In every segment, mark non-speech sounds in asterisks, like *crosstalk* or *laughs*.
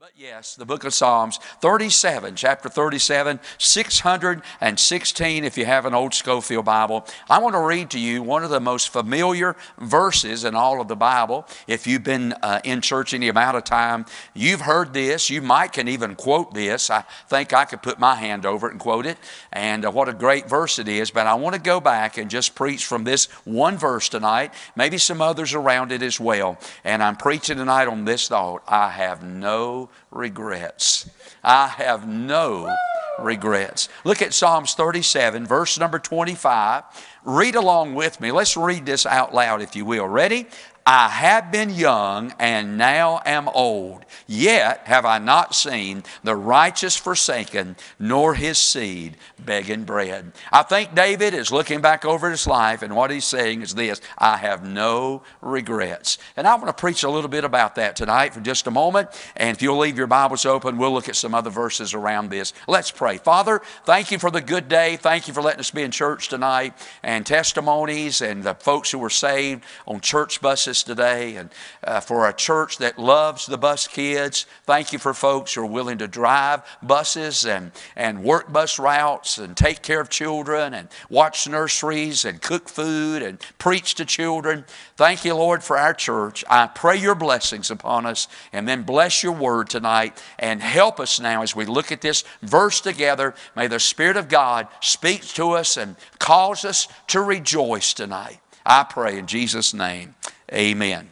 But yes, the book of Psalms 37, chapter 37, 616, if you have an old Scofield Bible. I want to read to you one of the most familiar verses in all of the Bible. If you've been uh, in church any amount of time, you've heard this. You might can even quote this. I think I could put my hand over it and quote it. And uh, what a great verse it is. But I want to go back and just preach from this one verse tonight, maybe some others around it as well. And I'm preaching tonight on this thought I have no regrets. I have no regrets. Look at Psalms 37, verse number 25. Read along with me. Let's read this out loud, if you will. Ready? I have been young and now am old, yet have I not seen the righteous forsaken, nor his seed begging bread. I think David is looking back over his life, and what he's saying is this I have no regrets. And I want to preach a little bit about that tonight for just a moment. And if you'll leave your Bibles open, we'll look at some other verses around this. Let's pray. Father, thank you for the good day. Thank you for letting us be in church tonight and testimonies and the folks who were saved on church buses today and uh, for a church that loves the bus kids. Thank you for folks who are willing to drive buses and, and work bus routes and take care of children and watch nurseries and cook food and preach to children. Thank you, Lord, for our church. I pray your blessings upon us and then bless your word tonight and help us now as we look at this verse together. May the Spirit of God speak to us and cause us to rejoice tonight. I pray in Jesus' name. Amen.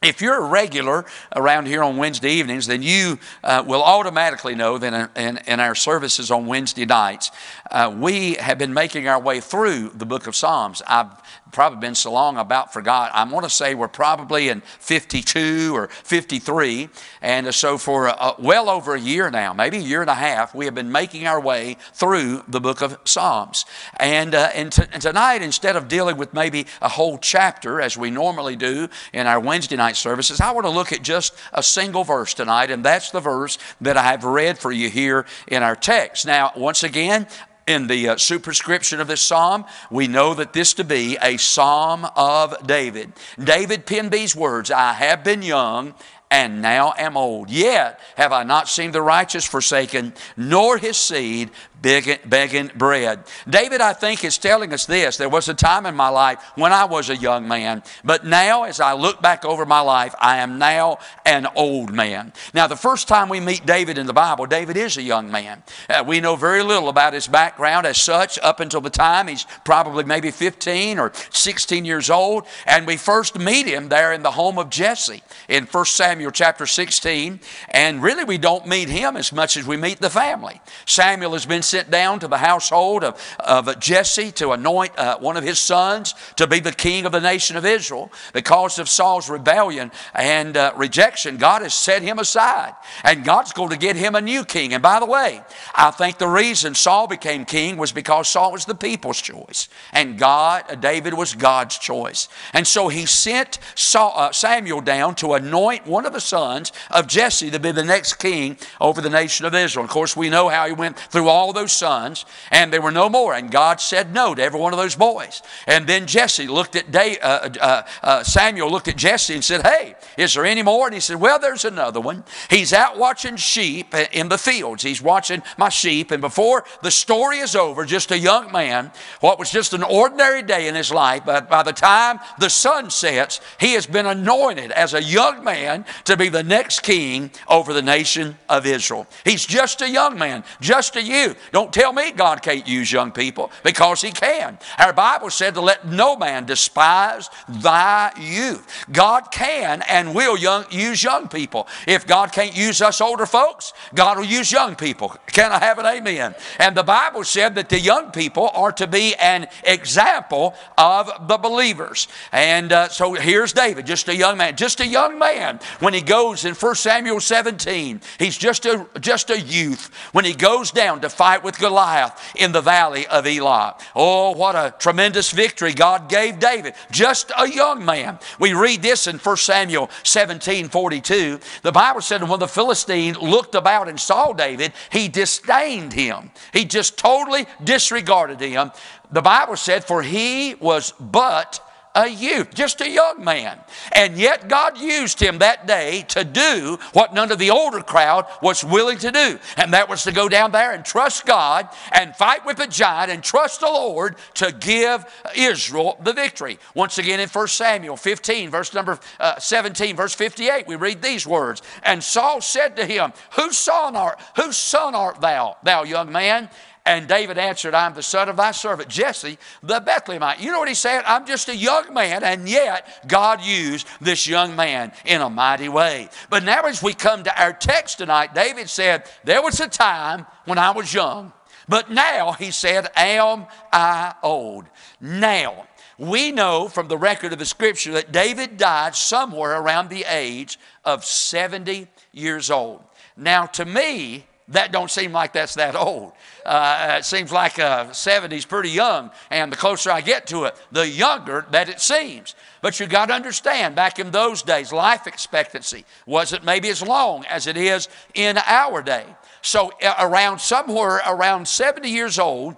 If you're a regular around here on Wednesday evenings, then you uh, will automatically know that in, in, our services on Wednesday nights, uh, we have been making our way through the book of Psalms. I've probably been so long about forgot. I want to say we're probably in 52 or 53. And so for uh, well over a year now, maybe a year and a half, we have been making our way through the book of Psalms. And, uh, and, t- and tonight, instead of dealing with maybe a whole chapter as we normally do in our Wednesday night services, I want to look at just a single verse tonight. And that's the verse that I have read for you here in our text. Now, once again, in the uh, superscription of this psalm, we know that this to be a psalm of David. David penned these words I have been young and now am old. Yet have I not seen the righteous forsaken, nor his seed begging, bread. David, I think, is telling us this. There was a time in my life when I was a young man, but now, as I look back over my life, I am now an old man. Now, the first time we meet David in the Bible, David is a young man. Uh, we know very little about his background as such up until the time he's probably maybe 15 or 16 years old, and we first meet him there in the home of Jesse in 1 Samuel chapter 16, and really we don't meet him as much as we meet the family. Samuel has been sent down to the household of, of Jesse to anoint uh, one of his sons to be the king of the nation of Israel. Because of Saul's rebellion and uh, rejection, God has set him aside. And God's going to get him a new king. And by the way, I think the reason Saul became king was because Saul was the people's choice. And God, uh, David was God's choice. And so he sent Saul, uh, Samuel down to anoint one of the sons of Jesse to be the next king over the nation of Israel. Of course, we know how he went through all those sons, and there were no more. And God said no to every one of those boys. And then Jesse looked at Day, uh, uh, uh, Samuel looked at Jesse and said, "Hey, is there any more?" And he said, "Well, there's another one. He's out watching sheep in the fields. He's watching my sheep. And before the story is over, just a young man, what was just an ordinary day in his life, but by the time the sun sets, he has been anointed as a young man to be the next king over the nation of Israel. He's just a young man, just a youth. Don't tell me God can't use young people because He can. Our Bible said to let no man despise thy youth. God can and will young, use young people. If God can't use us older folks, God will use young people. Can I have an amen? And the Bible said that the young people are to be an example of the believers. And uh, so here's David, just a young man, just a young man when he goes in 1 Samuel 17. He's just a, just a youth when he goes down to fight fight with Goliath in the valley of Elah. Oh, what a tremendous victory God gave David. Just a young man. We read this in 1 Samuel 17 42. The Bible said, when the Philistine looked about and saw David, he disdained him. He just totally disregarded him. The Bible said, for he was but a youth, just a young man. And yet God used him that day to do what none of the older crowd was willing to do. And that was to go down there and trust God and fight with the giant and trust the Lord to give Israel the victory. Once again in 1 Samuel 15, verse number uh, 17, verse 58, we read these words. And Saul said to him, Whose son art, whose son art thou, thou young man? And David answered, I'm the son of thy servant Jesse the Bethlehemite. You know what he said? I'm just a young man, and yet God used this young man in a mighty way. But now, as we come to our text tonight, David said, There was a time when I was young, but now, he said, Am I old? Now, we know from the record of the scripture that David died somewhere around the age of 70 years old. Now, to me, that don't seem like that's that old. Uh, it seems like uh, 70 is pretty young, and the closer I get to it, the younger that it seems. But you got to understand, back in those days, life expectancy wasn't maybe as long as it is in our day. So uh, around somewhere around 70 years old,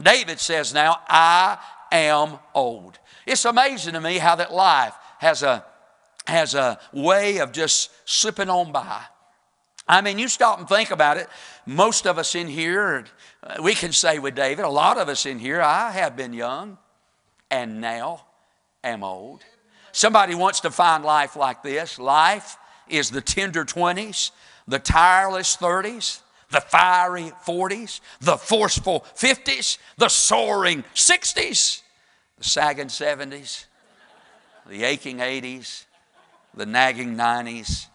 David says now, I am old. It's amazing to me how that life has a has a way of just slipping on by. I mean, you stop and think about it. Most of us in here, we can say with David, a lot of us in here, I have been young and now am old. Somebody wants to find life like this. Life is the tender 20s, the tireless 30s, the fiery 40s, the forceful 50s, the soaring 60s, the sagging 70s, the aching 80s, the nagging 90s,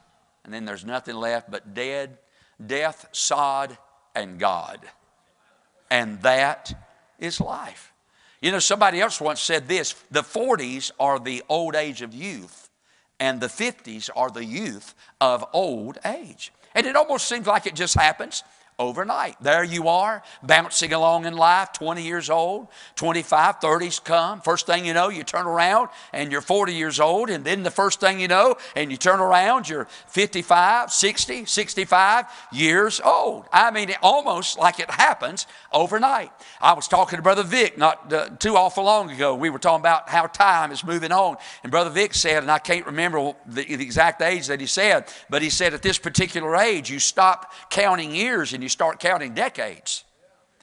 and then there's nothing left but dead, death, sod, and God. And that is life. You know, somebody else once said this the 40s are the old age of youth, and the 50s are the youth of old age. And it almost seems like it just happens overnight. There you are, bouncing along in life, 20 years old, 25, 30s come. First thing you know, you turn around and you're 40 years old, and then the first thing you know, and you turn around, you're 55, 60, 65 years old. I mean, almost like it happens overnight. I was talking to Brother Vic not uh, too awful long ago. We were talking about how time is moving on, and Brother Vic said, and I can't remember the, the exact age that he said, but he said at this particular age, you stop counting years and you you start counting decades.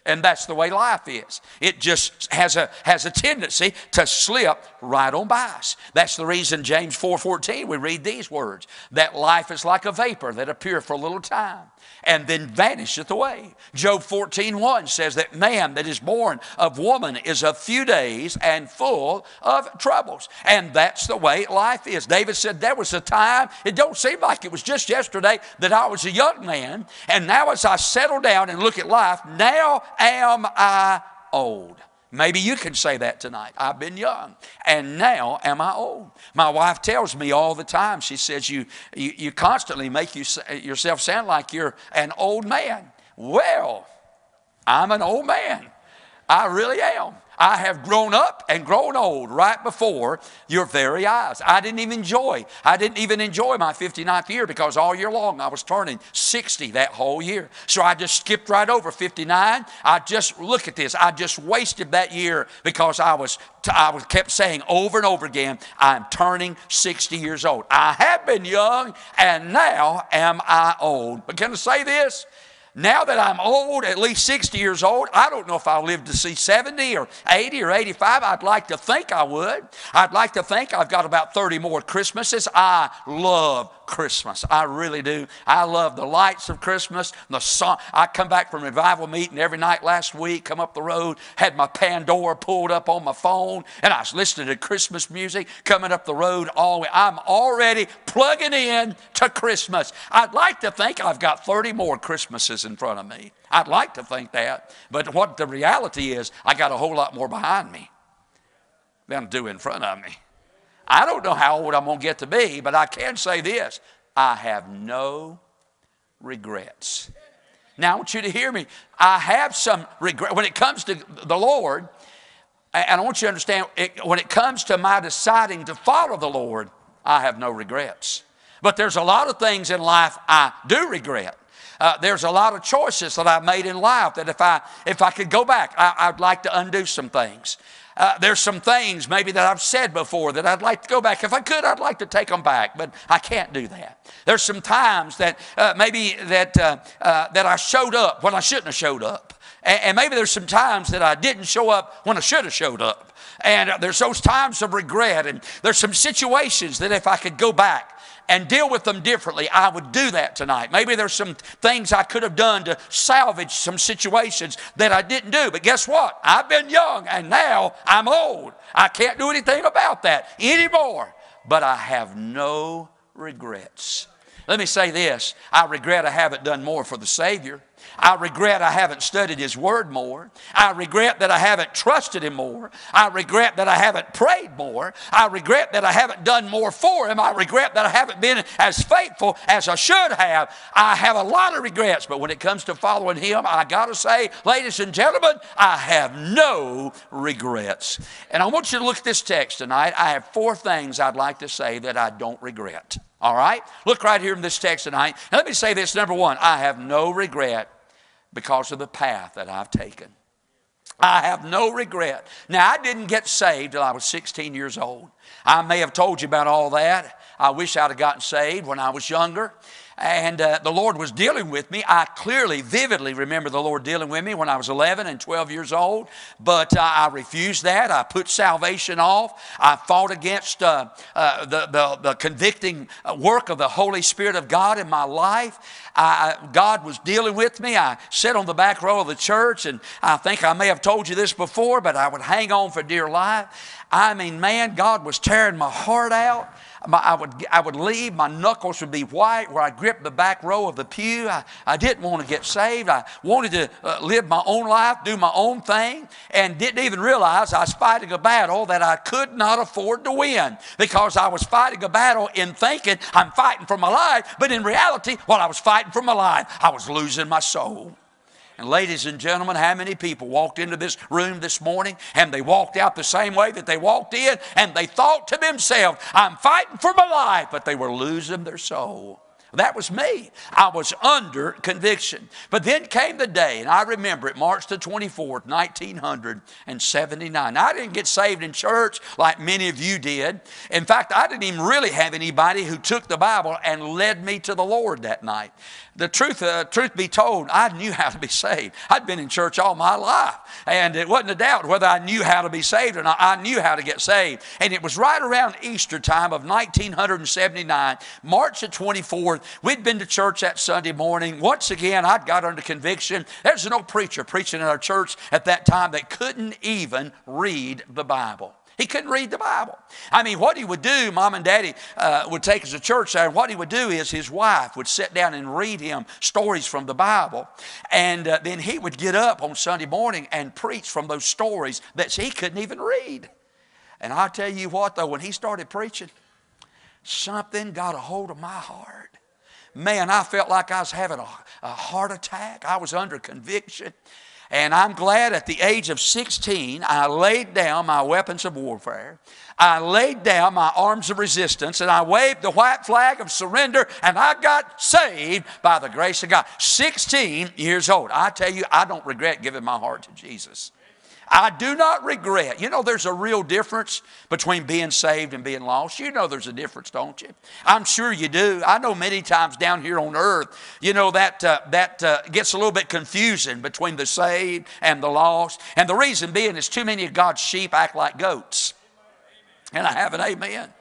And that's the way life is. It just has a, has a tendency to slip right on by us. That's the reason James 4.14, we read these words, that life is like a vapor that appear for a little time and then vanisheth away. Job 14, 1 says that man that is born of woman is a few days and full of troubles. And that's the way life is. David said, There was a time, it don't seem like it was just yesterday that I was a young man, and now as I settle down and look at life, now am I old. Maybe you can say that tonight. I've been young, and now am I old. My wife tells me all the time, she says, You, you, you constantly make you, yourself sound like you're an old man. Well, I'm an old man. I really am. I have grown up and grown old right before your very eyes. I didn't even enjoy, I didn't even enjoy my 59th year because all year long I was turning 60 that whole year. So I just skipped right over 59. I just, look at this, I just wasted that year because I was, I was kept saying over and over again, I'm turning 60 years old. I have been young and now am I old. But can I say this? Now that I'm old, at least 60 years old, I don't know if I'll live to see 70 or 80 or 85. I'd like to think I would. I'd like to think I've got about 30 more Christmases. I love Christmas. I really do. I love the lights of Christmas. The song. I come back from revival meeting every night last week, come up the road, had my Pandora pulled up on my phone, and I was listening to Christmas music coming up the road all the way. I'm already plugging in to Christmas. I'd like to think I've got 30 more Christmases in front of me. I'd like to think that. But what the reality is, I got a whole lot more behind me than do in front of me. I don't know how old I'm going to get to be, but I can say this I have no regrets. Now, I want you to hear me. I have some regret. When it comes to the Lord, and I want you to understand, it, when it comes to my deciding to follow the Lord, I have no regrets. But there's a lot of things in life I do regret. Uh, there's a lot of choices that I've made in life that if I, if I could go back, I, I'd like to undo some things. uh, there's some things maybe that I've said before that I'd like to go back. If I could, I'd like to take them back, but I can't do that. There's some times that uh, maybe that, uh, uh, that I showed up when I shouldn't have showed up. And, and maybe there's some times that I didn't show up when I should have showed up. And there's those times of regret, and there's some situations that if I could go back, and deal with them differently, I would do that tonight. Maybe there's some things I could have done to salvage some situations that I didn't do. But guess what? I've been young and now I'm old. I can't do anything about that anymore. But I have no regrets. Let me say this I regret I haven't done more for the Savior. I regret I haven't studied His Word more. I regret that I haven't trusted Him more. I regret that I haven't prayed more. I regret that I haven't done more for Him. I regret that I haven't been as faithful as I should have. I have a lot of regrets, but when it comes to following Him, I got to say, ladies and gentlemen, I have no regrets. And I want you to look at this text tonight. I have four things I'd like to say that I don't regret. All right? Look right here in this text tonight. And let me say this number one, I have no regret because of the path that I've taken. I have no regret. Now, I didn't get saved till I was 16 years old. I may have told you about all that. I wish I'd have gotten saved when I was younger and uh, the Lord was dealing with me. I clearly, vividly remember the Lord dealing with me when I was 11 and 12 years old, but uh, I refused that. I put salvation off. I fought against uh, uh the, the, the, convicting work of the Holy Spirit of God in my life. I, God was dealing with me. I sat on the back row of the church, and I think I may have told you this before, but I would hang on for dear life. I mean, man, God was tearing my heart out my, I, would, I would leave, my knuckles would be white where I gripped the back row of the pew. I, I didn't want to get saved. I wanted to uh, live my own life, do my own thing, and didn't even realize I was fighting a battle that I could not afford to win because I was fighting a battle in thinking I'm fighting for my life, but in reality, while I was fighting for my life, I was losing my soul. And ladies and gentlemen, how many people walked into this room this morning and they walked out the same way that they walked in and they thought to themselves, I'm fighting for my life, but they were losing their soul. That was me. I was under conviction. But then came the day, and I remember it, March the 24th, 1979. I didn't get saved in church like many of you did. In fact, I didn't even really have anybody who took the Bible and led me to the Lord that night. The truth, uh, truth be told, I knew how to be saved. I'd been in church all my life, and it wasn't a doubt whether I knew how to be saved or not. I knew how to get saved. And it was right around Easter time of 1979, March the 24th. We'd been to church that Sunday morning. Once again, I'd got under conviction. There's no preacher preaching in our church at that time that couldn't even read the Bible. He couldn't read the Bible. I mean, what he would do, mom and daddy uh, would take us to church there, and what he would do is his wife would sit down and read him stories from the Bible. And uh, then he would get up on Sunday morning and preach from those stories that he couldn't even read. And i tell you what, though, when he started preaching, something got a hold of my heart. Man, I felt like I was having a, a heart attack. I was under conviction. And I'm glad at the age of 16, I laid down my weapons of warfare. I laid down my arms of resistance and I waved the white flag of surrender and I got saved by the grace of God. 16 years old. I tell you, I don't regret giving my heart to Jesus. I do not regret. You know, there's a real difference between being saved and being lost. You know there's a difference, don't you? I'm sure you do. I know many times down here on earth, you know, that, uh, that uh, gets a little bit confusing between the saved and the lost. And the reason being is too many of God's sheep act like goats. And I have an amen.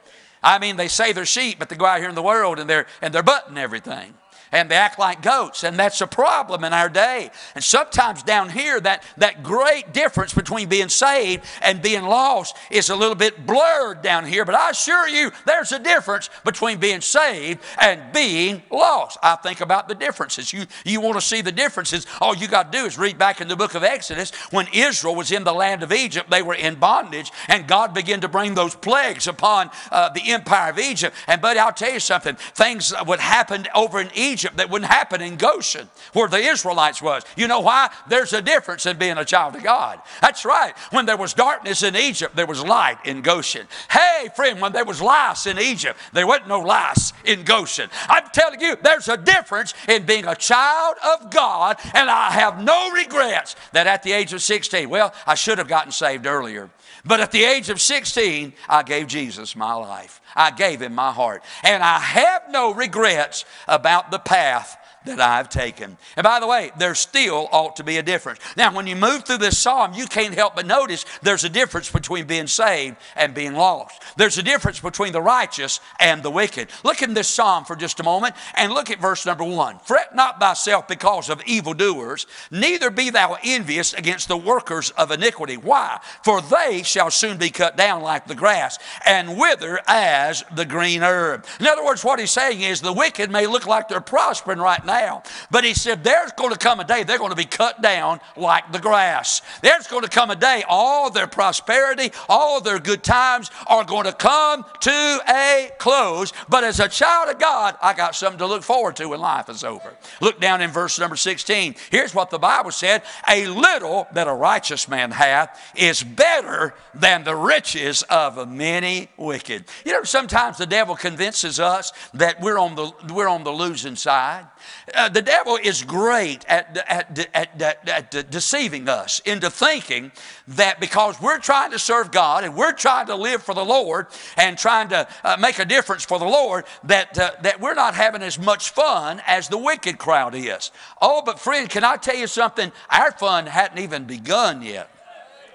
I mean, they say they're sheep, but they go out here in the world and they're, and they're butting everything and they act like goats. And that's a problem in our day. And sometimes down here, that, that great difference between being saved and being lost is a little bit blurred down here. But I assure you, there's a difference between being saved and being lost. I think about the differences. You, you want to see the differences, all you got to do is read back in the book of Exodus. When Israel was in the land of Egypt, they were in bondage, and God began to bring those plagues upon uh, the empire of Egypt. And, but I'll tell you something, things would happen over in Egypt Egypt that wouldn't happen in Goshen, where the Israelites was. You know why? There's a difference in being a child of God. That's right. When there was darkness in Egypt, there was light in Goshen. Hey, friend, when there was lice in Egypt, there wasn't no lice in Goshen. I'm telling you, there's a difference in being a child of God, and I have no regrets that at the age of 16, well, I should have gotten saved earlier. But at the age of 16, I gave Jesus my life. I gave him my heart. And I have no regrets about the path that I've taken. And by the way, there still ought to be a difference. Now, when you move through this psalm, you can't help but notice there's a difference between being saved and being lost. There's a difference between the righteous and the wicked. Look in this psalm for just a moment and look at verse number one. Fret not thyself because of evildoers, neither be thou envious against the workers of iniquity. Why? For they shall soon be cut down like the grass and wither as the green herb. In other words, what he's saying is the wicked may look like they're prospering right now now. But he said, There's going to come a day they're going to be cut down like the grass. There's going to come a day all their prosperity, all their good times are going to come to a close. But as a child of God, I got something to look forward to when life is over. Look down in verse number 16. Here's what the Bible said A little that a righteous man hath is better than the riches of many wicked. You know, sometimes the devil convinces us that we're on the, we're on the losing side. Uh, the devil is great at, at, at, at, deceiving us into thinking that because we're trying to serve God and we're trying to live for the Lord and trying to uh, make a difference for the Lord, that, uh, that we're not having as much fun as the wicked crowd is. Oh, but friend, can I tell you something? Our fun hadn't even begun yet.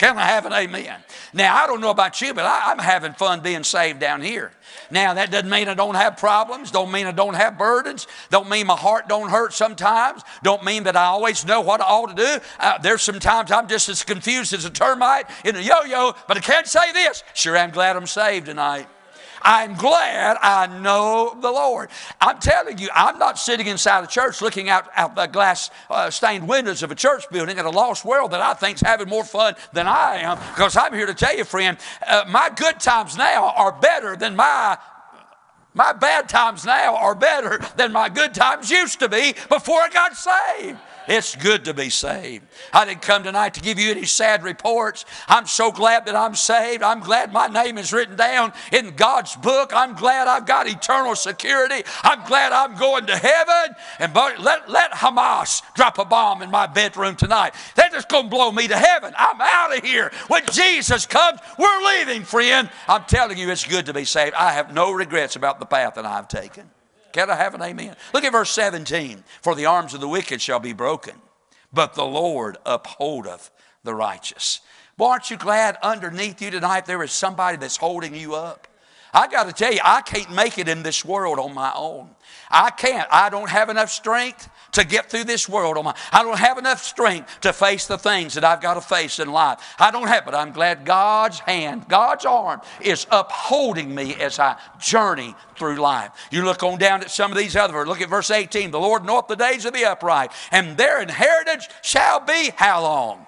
Can I have an amen? Now, I don't know about you, but I, I'm having fun being saved down here. Now, that doesn't mean I don't have problems, don't mean I don't have burdens, don't mean my heart don't hurt sometimes, don't mean that I always know what I ought to do. Uh, there's sometimes I'm just as confused as a termite in a yo yo, but I can't say this. Sure, I'm glad I'm saved tonight. I'm glad I know the Lord. I'm telling you, I'm not sitting inside a church looking out, out the glass uh, stained windows of a church building at a lost world that I think's having more fun than I am. Because I'm here to tell you, friend, uh, my good times now are better than my my bad times now are better than my good times used to be before I got saved. It's good to be saved. I didn't come tonight to give you any sad reports. I'm so glad that I'm saved. I'm glad my name is written down in God's book. I'm glad I've got eternal security. I'm glad I'm going to heaven. And let, let Hamas drop a bomb in my bedroom tonight. They're just going to blow me to heaven. I'm out of here. When Jesus comes, we're leaving, friend. I'm telling you, it's good to be saved. I have no regrets about the path that I've taken. Can I have an amen? Look at verse 17. For the arms of the wicked shall be broken, but the Lord upholdeth the righteous. Boy, aren't you glad underneath you tonight there is somebody that's holding you up? I got to tell you, I can't make it in this world on my own. I can't. I don't have enough strength to get through this world. On my, I don't have enough strength to face the things that I've got to face in life. I don't have, but I'm glad God's hand, God's arm is upholding me as I journey through life. You look on down at some of these other, look at verse 18. The Lord knoweth the days of the upright, and their inheritance shall be how long?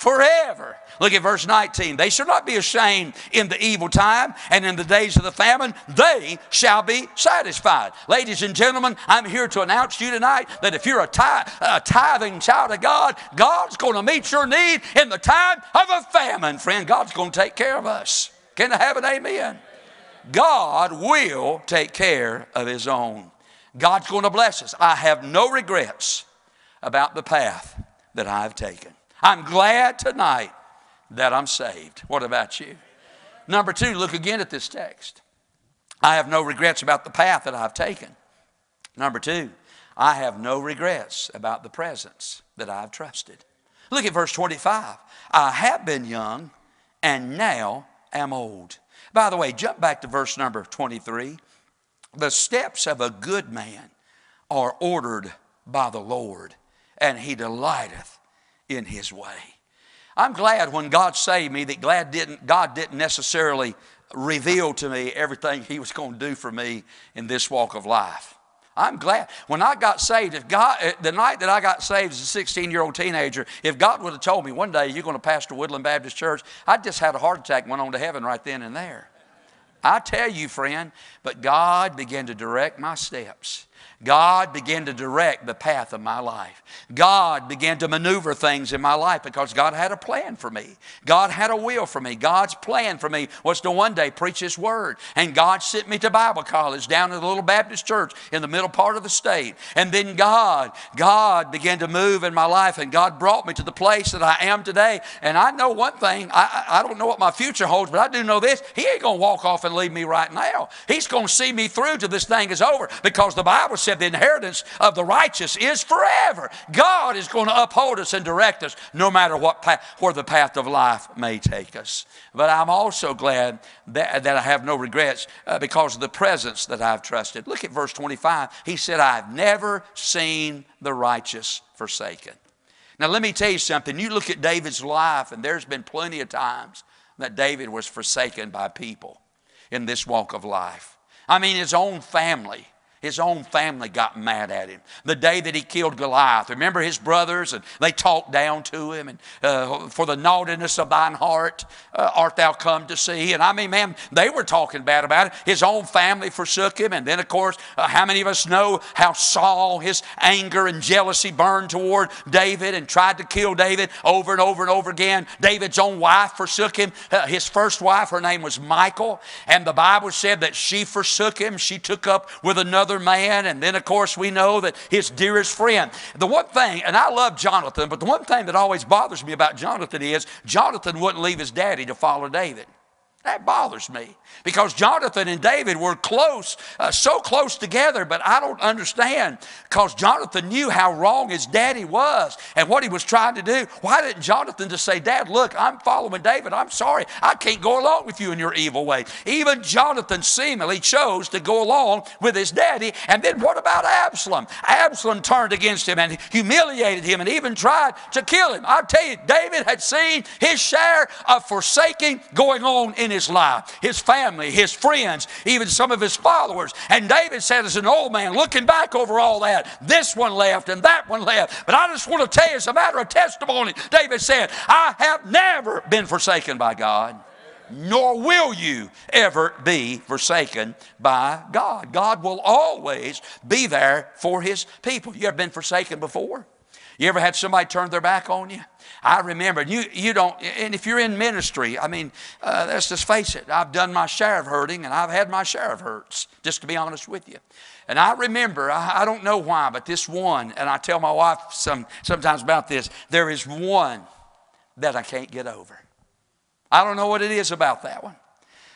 Forever. Look at verse 19. They shall not be ashamed in the evil time, and in the days of the famine, they shall be satisfied. Ladies and gentlemen, I'm here to announce to you tonight that if you're a, a tithing child of God, God's going to meet your need in the time of a famine. Friend, God's going to take care of us. Can I have an amen? God will take care of His own. God's going to bless us. I have no regrets about the path that I've taken. I'm glad tonight that I'm saved. What about you? Number two, look again at this text. I have no regrets about the path that I've taken. Number two, I have no regrets about the presence that I've trusted. Look at verse 25. I have been young and now am old. By the way, jump back to verse number 23. The steps of a good man are ordered by the Lord, and he delighteth in his way. I'm glad when God saved me that God didn't, God didn't necessarily reveal to me everything He was going to do for me in this walk of life. I'm glad. When I got saved, if God, eh, the night that I got saved as a 16 year old teenager, if God would have told me one day you're going to pastor Woodland Baptist Church, I just had a heart attack and went on to heaven right then and there. I tell you, friend, but God began to direct my steps. God began to direct the path of my life. God began to maneuver things in my life because God had a plan for me. God had a will for me. God's plan for me was to one day preach His Word. And God sent me to Bible college down in the little Baptist church in the middle part of the state. And then God, God began to move in my life and God brought me to the place that I am today. And I know one thing, I, I don't know what my future holds, but I do know this. He ain't going to walk off and leave me right now. He's going to see me through till this thing is over because the Bible says said the inheritance of the righteous is forever. God is going to uphold us and direct us no matter what path, where the path of life may take us. But I'm also glad that, that I have no regrets uh, because of the presence that I've trusted. Look at verse 25. He said, I've never seen the righteous forsaken. Now, let me tell you something. You look at David's life, and there's been plenty of times that David was forsaken by people in this walk of life. I mean, his own family his own family got mad at him. The day that he killed Goliath, remember his brothers, and they talked down to him, and uh, for the naughtiness of thine heart uh, art thou come to see. And I mean, man, they were talking bad about it. His own family forsook him, and then, of course, uh, how many of us know how Saul, his anger and jealousy burned toward David and tried to kill David over and over and over again? David's own wife forsook him. Uh, his first wife, her name was Michal, and the Bible said that she forsook him. She took up with another another man. And then, of course, we know that his dearest friend. The one thing, and I love Jonathan, but the one thing that always bothers me about Jonathan is Jonathan wouldn't leave his daddy to follow David. That bothers me because Jonathan and David were close, uh, so close together, but I don't understand because Jonathan knew how wrong his daddy was and what he was trying to do. Why didn't Jonathan just say, Dad, look, I'm following David. I'm sorry. I can't go along with you in your evil way. Even Jonathan seemingly chose to go along with his daddy. And then what about Absalom? Absalom turned against him and humiliated him and even tried to kill him. I tell you, David had seen his share of forsaking going on in in his life, his family, his friends, even some of his followers. And David said, as an old man, looking back over all that, this one left and that one left. But I just want to tell you, as a matter of testimony, David said, I have never been forsaken by God nor will you ever be forsaken by God. God will always be there for his people. You ever been forsaken before? You ever had somebody turn their back on you? I remember, you, you don't, and if you're in ministry, I mean, uh, let's just face it, I've done my share of hurting and I've had my share of hurts, just to be honest with you. And I remember, I, I don't know why, but this one, and I tell my wife some, sometimes about this, there is one that I can't get over. I don't know what it is about that one,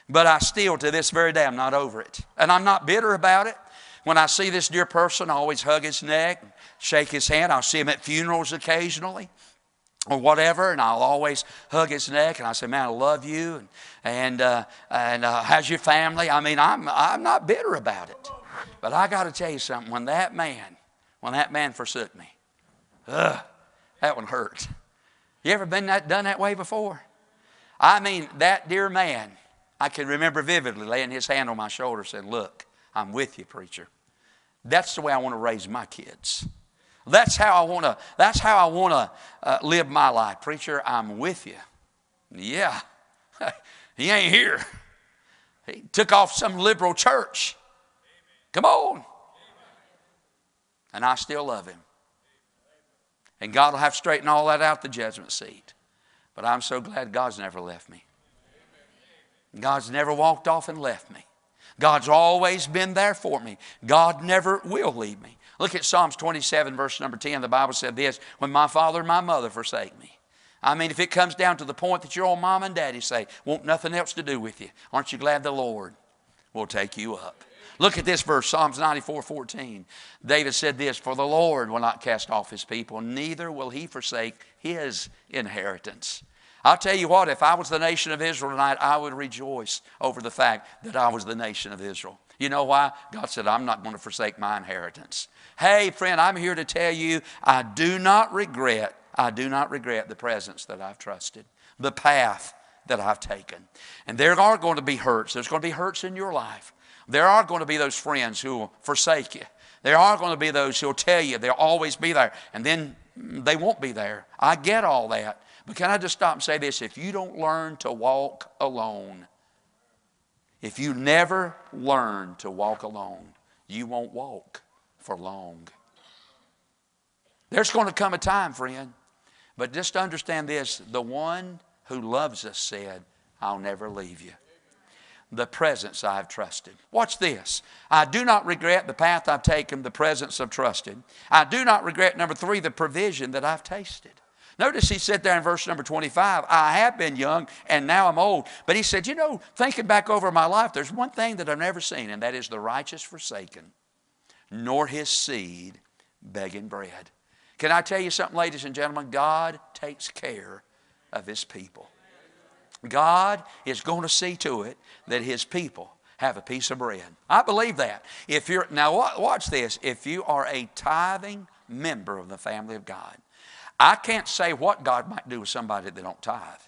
but I still, to this very day, I'm not over it. And I'm not bitter about it. When I see this dear person, I always hug his neck, shake his hand. I'll see him at funerals occasionally or whatever, and I'll always hug his neck and I say, "Man, I love you," and and uh, and uh, how's your family? I mean, I'm I'm not bitter about it, but I got to tell you something. When that man, when that man forsook me, ugh, that one hurt. You ever been that done that way before? I mean, that dear man, I can remember vividly laying his hand on my shoulder, saying, "Look, I'm with you, preacher." That's the way I want to raise my kids. That's how I want to. That's how I want to uh, live my life, preacher. I'm with you. Yeah, *laughs* he ain't here. He took off some liberal church. Come on. And I still love him. And God will have to straighten all that out the judgment seat. But I'm so glad God's never left me. God's never walked off and left me. God's always been there for me. God never will leave me. Look at Psalms 27, verse number 10. The Bible said this When my father and my mother forsake me. I mean, if it comes down to the point that your old mom and daddy say, Want nothing else to do with you, aren't you glad the Lord will take you up? Look at this verse, Psalms 94 14. David said this For the Lord will not cast off his people, neither will he forsake his inheritance. I'll tell you what, if I was the nation of Israel tonight, I would rejoice over the fact that I was the nation of Israel. You know why? God said, I'm not going to forsake my inheritance. Hey, friend, I'm here to tell you I do not regret, I do not regret the presence that I've trusted, the path that I've taken. And there are going to be hurts. There's going to be hurts in your life. There are going to be those friends who will forsake you. There are going to be those who will tell you they'll always be there, and then they won't be there. I get all that. But can I just stop and say this? If you don't learn to walk alone, If you never learn to walk alone, you won't walk for long. There's going to come a time, friend, but just understand this the one who loves us said, I'll never leave you. The presence I've trusted. Watch this. I do not regret the path I've taken, the presence I've trusted. I do not regret, number three, the provision that I've tasted. Notice he said there in verse number 25, I have been young and now I'm old. But he said, You know, thinking back over my life, there's one thing that I've never seen, and that is the righteous forsaken, nor his seed begging bread. Can I tell you something, ladies and gentlemen? God takes care of his people. God is going to see to it that his people have a piece of bread. I believe that. If you're now watch this, if you are a tithing member of the family of God, I can't say what God might do with somebody that don't tithe.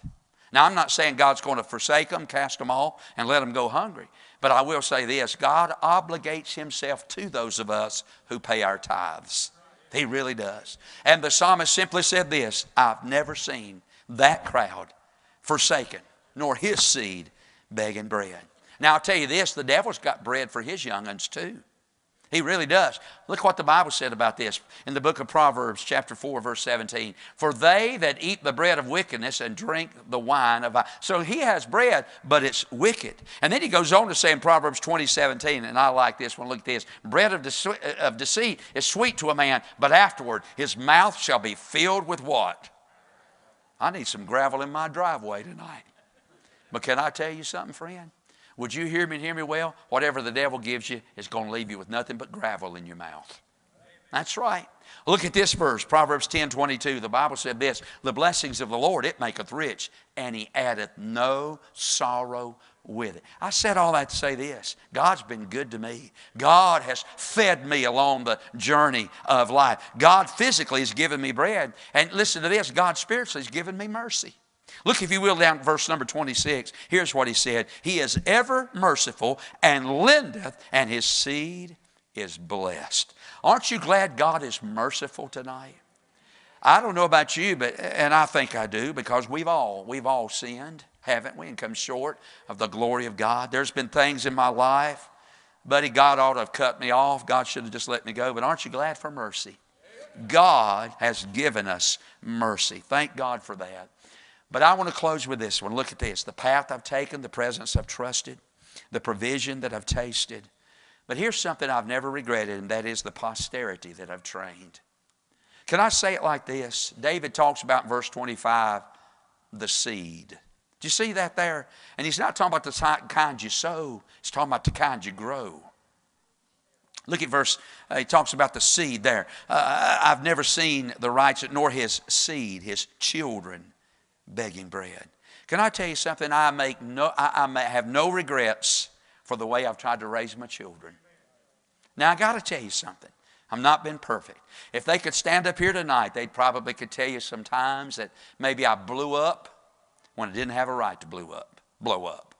Now, I'm not saying God's going to forsake them, cast them all, and let them go hungry. But I will say this God obligates Himself to those of us who pay our tithes. He really does. And the psalmist simply said this I've never seen that crowd forsaken, nor his seed begging bread. Now, I'll tell you this the devil's got bread for his young'uns too. He really does. Look what the Bible said about this in the book of Proverbs, chapter 4, verse 17. For they that eat the bread of wickedness and drink the wine of. So he has bread, but it's wicked. And then he goes on to say in Proverbs 20, 17, and I like this one. Look at this. Bread of, of deceit is sweet to a man, but afterward his mouth shall be filled with what? I need some gravel in my driveway tonight. But can I tell you something, friend? Would you hear me hear me well? Whatever the devil gives you is going to leave you with nothing but gravel in your mouth. That's right. Look at this verse, Proverbs 10 22. The Bible said this The blessings of the Lord, it maketh rich, and he addeth no sorrow with it. I said all that to say this God's been good to me. God has fed me along the journey of life. God physically has given me bread. And listen to this God spiritually has given me mercy. Look, if you will, down verse number 26. Here's what he said He is ever merciful and lendeth, and his seed is blessed. Aren't you glad God is merciful tonight? I don't know about you, but and I think I do because we've all we've all sinned, haven't we, and come short of the glory of God. There's been things in my life, buddy, God ought to have cut me off. God should have just let me go. But aren't you glad for mercy? God has given us mercy. Thank God for that. But I want to close with this one. Look at this the path I've taken, the presence I've trusted, the provision that I've tasted. But here's something I've never regretted, and that is the posterity that I've trained. Can I say it like this? David talks about verse 25 the seed. Do you see that there? And he's not talking about the kind you sow, he's talking about the kind you grow. Look at verse, uh, he talks about the seed there. Uh, I've never seen the righteous, nor his seed, his children, begging bread. Can I tell you something? I, make no, I, I have no regrets for the way I've tried to raise my children. Now, I got to tell you something. I've not been perfect. If they could stand up here tonight, they probably could tell you sometimes that maybe I blew up when I didn't have a right to blow up, blow up.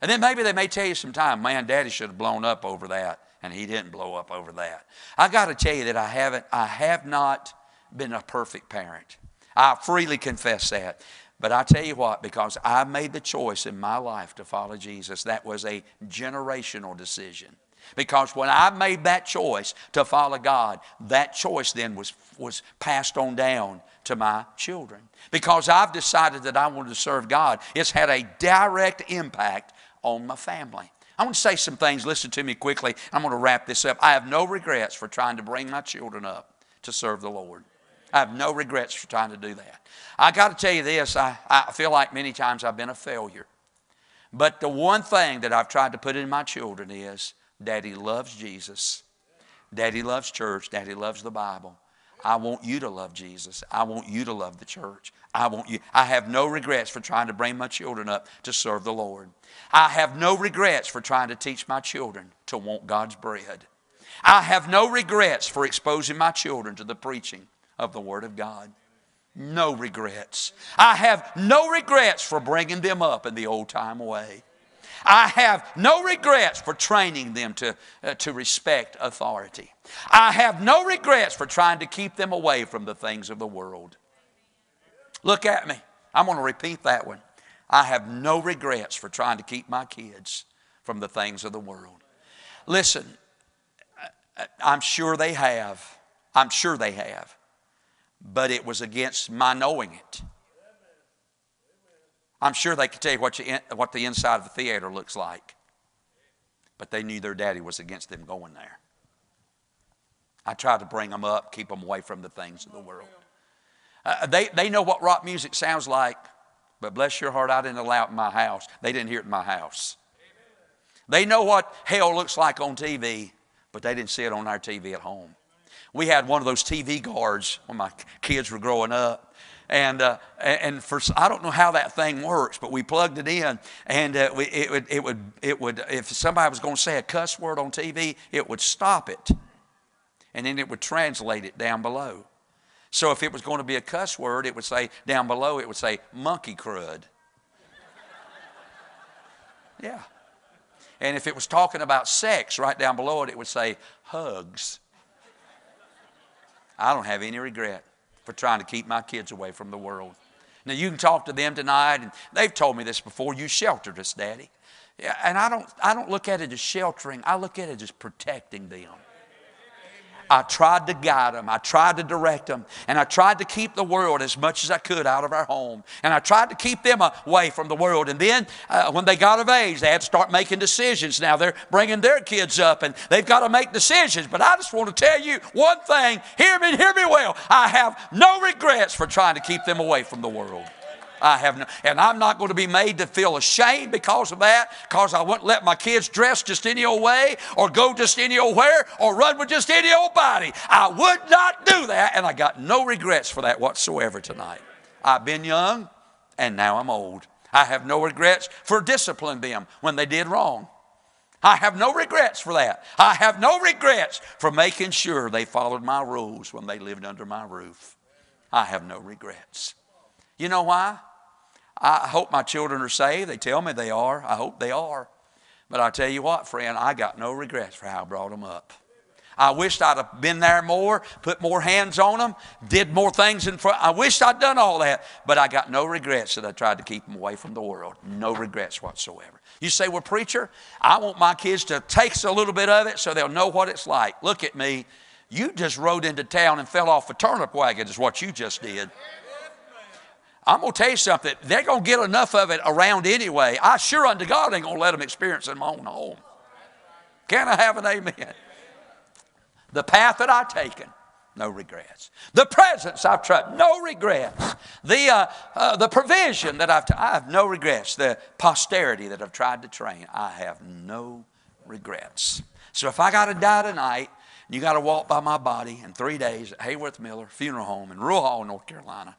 And then maybe they may tell you sometime, man, daddy should have blown up over that, and he didn't blow up over that. I got to tell you that I haven't, I have not been a perfect parent. I freely confess that. But I tell you what, because I made the choice in my life to follow Jesus, that was a generational decision. Because when I made that choice to follow God, that choice then was, was passed on down to my children. Because I've decided that I wanted to serve God, it's had a direct impact on my family. I want to say some things. Listen to me quickly. I'm going to wrap this up. I have no regrets for trying to bring my children up to serve the Lord. I have no regrets for trying to do that. I got to tell you this I, I feel like many times I've been a failure. But the one thing that I've tried to put in my children is Daddy loves Jesus, Daddy loves church, Daddy loves the Bible. I want you to love Jesus. I want you to love the church. I want you. I have no regrets for trying to bring my children up to serve the Lord. I have no regrets for trying to teach my children to want God's bread. I have no regrets for exposing my children to the preaching of the Word of God. No regrets. I have no regrets for bringing them up in the old time way. I have no regrets for training them to, uh, to respect authority. I have no regrets for trying to keep them away from the things of the world. Look at me. I'm going to repeat that one. I have no regrets for trying to keep my kids from the things of the world. Listen, I'm sure they have. I'm sure they have. But it was against my knowing it. I'm sure they could tell you what, you, what the inside of a theater looks like. But they knew their daddy was against them going there. I tried to bring them up, keep them away from the things of the world. Uh, they, they know what rock music sounds like, but bless your heart, I didn't allow it in my house. They didn't hear it in my house. They know what hell looks like on TV, but they didn't see it on our TV at home. We had one of those TV guards when my kids were growing up. And, uh, and for, I don't know how that thing works, but we plugged it in, and uh, we, it, would, it, would, it would, if somebody was going to say a cuss word on TV, it would stop it, and then it would translate it down below. So if it was going to be a cuss word, it would say, down below, it would say monkey crud. Yeah. And if it was talking about sex, right down below it, it would say hugs. I don't have any regret for trying to keep my kids away from the world. Now, you can talk to them tonight, and they've told me this before. You sheltered us, Daddy. Yeah, and I don't, I don't look at it as sheltering, I look at it as protecting them. I tried to guide them. I tried to direct them. And I tried to keep the world as much as I could out of our home. And I tried to keep them away from the world. And then uh, when they got of age, they had to start making decisions. Now they're bringing their kids up and they've got to make decisions. But I just want to tell you one thing hear me, hear me well. I have no regrets for trying to keep them away from the world. I have no, and I'm not going to be made to feel ashamed because of that, because I wouldn't let my kids dress just any old way, or go just any old where, or run with just any old body. I would not do that, and I got no regrets for that whatsoever tonight. I've been young, and now I'm old. I have no regrets for disciplining them when they did wrong. I have no regrets for that. I have no regrets for making sure they followed my rules when they lived under my roof. I have no regrets. You know why? I hope my children are saved. They tell me they are. I hope they are. But I tell you what, friend, I got no regrets for how I brought them up. I wished I'd have been there more, put more hands on them, did more things in front. I wished I'd done all that, but I got no regrets that I tried to keep them away from the world. No regrets whatsoever. You say, well, preacher, I want my kids to taste a little bit of it so they'll know what it's like. Look at me. You just rode into town and fell off a turnip wagon, is what you just did. I'm going to tell you something. They're going to get enough of it around anyway. I sure unto God ain't going to let them experience it in my own home. Can I have an amen? The path that I've taken, no regrets. The presence I've tried, no regrets. The, uh, uh, the provision that I've, t- I have no regrets. The posterity that I've tried to train, I have no regrets. So if I got to die tonight, you got to walk by my body in three days at Hayworth Miller Funeral Home in Rural Hall, North Carolina.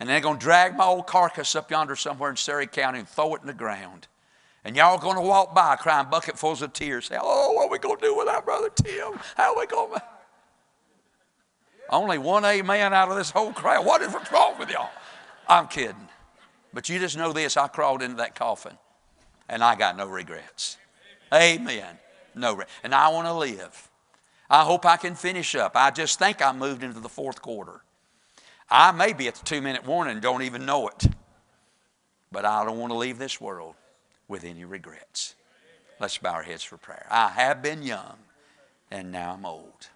And they're going to drag my old carcass up yonder somewhere in Surry County and throw it in the ground. And y'all are going to walk by crying bucketfuls of tears. Say, oh, what are we going to do with our brother Tim? How are we going to... Only one amen out of this whole crowd. What is wrong with y'all? I'm kidding. But you just know this I crawled into that coffin and I got no regrets. Amen. No And I want to live. I hope I can finish up. I just think I moved into the fourth quarter. I may be at the two minute warning don't even know it. But I don't want to leave this world with any regrets. Let's bow our heads for prayer. I have been young and now I'm old.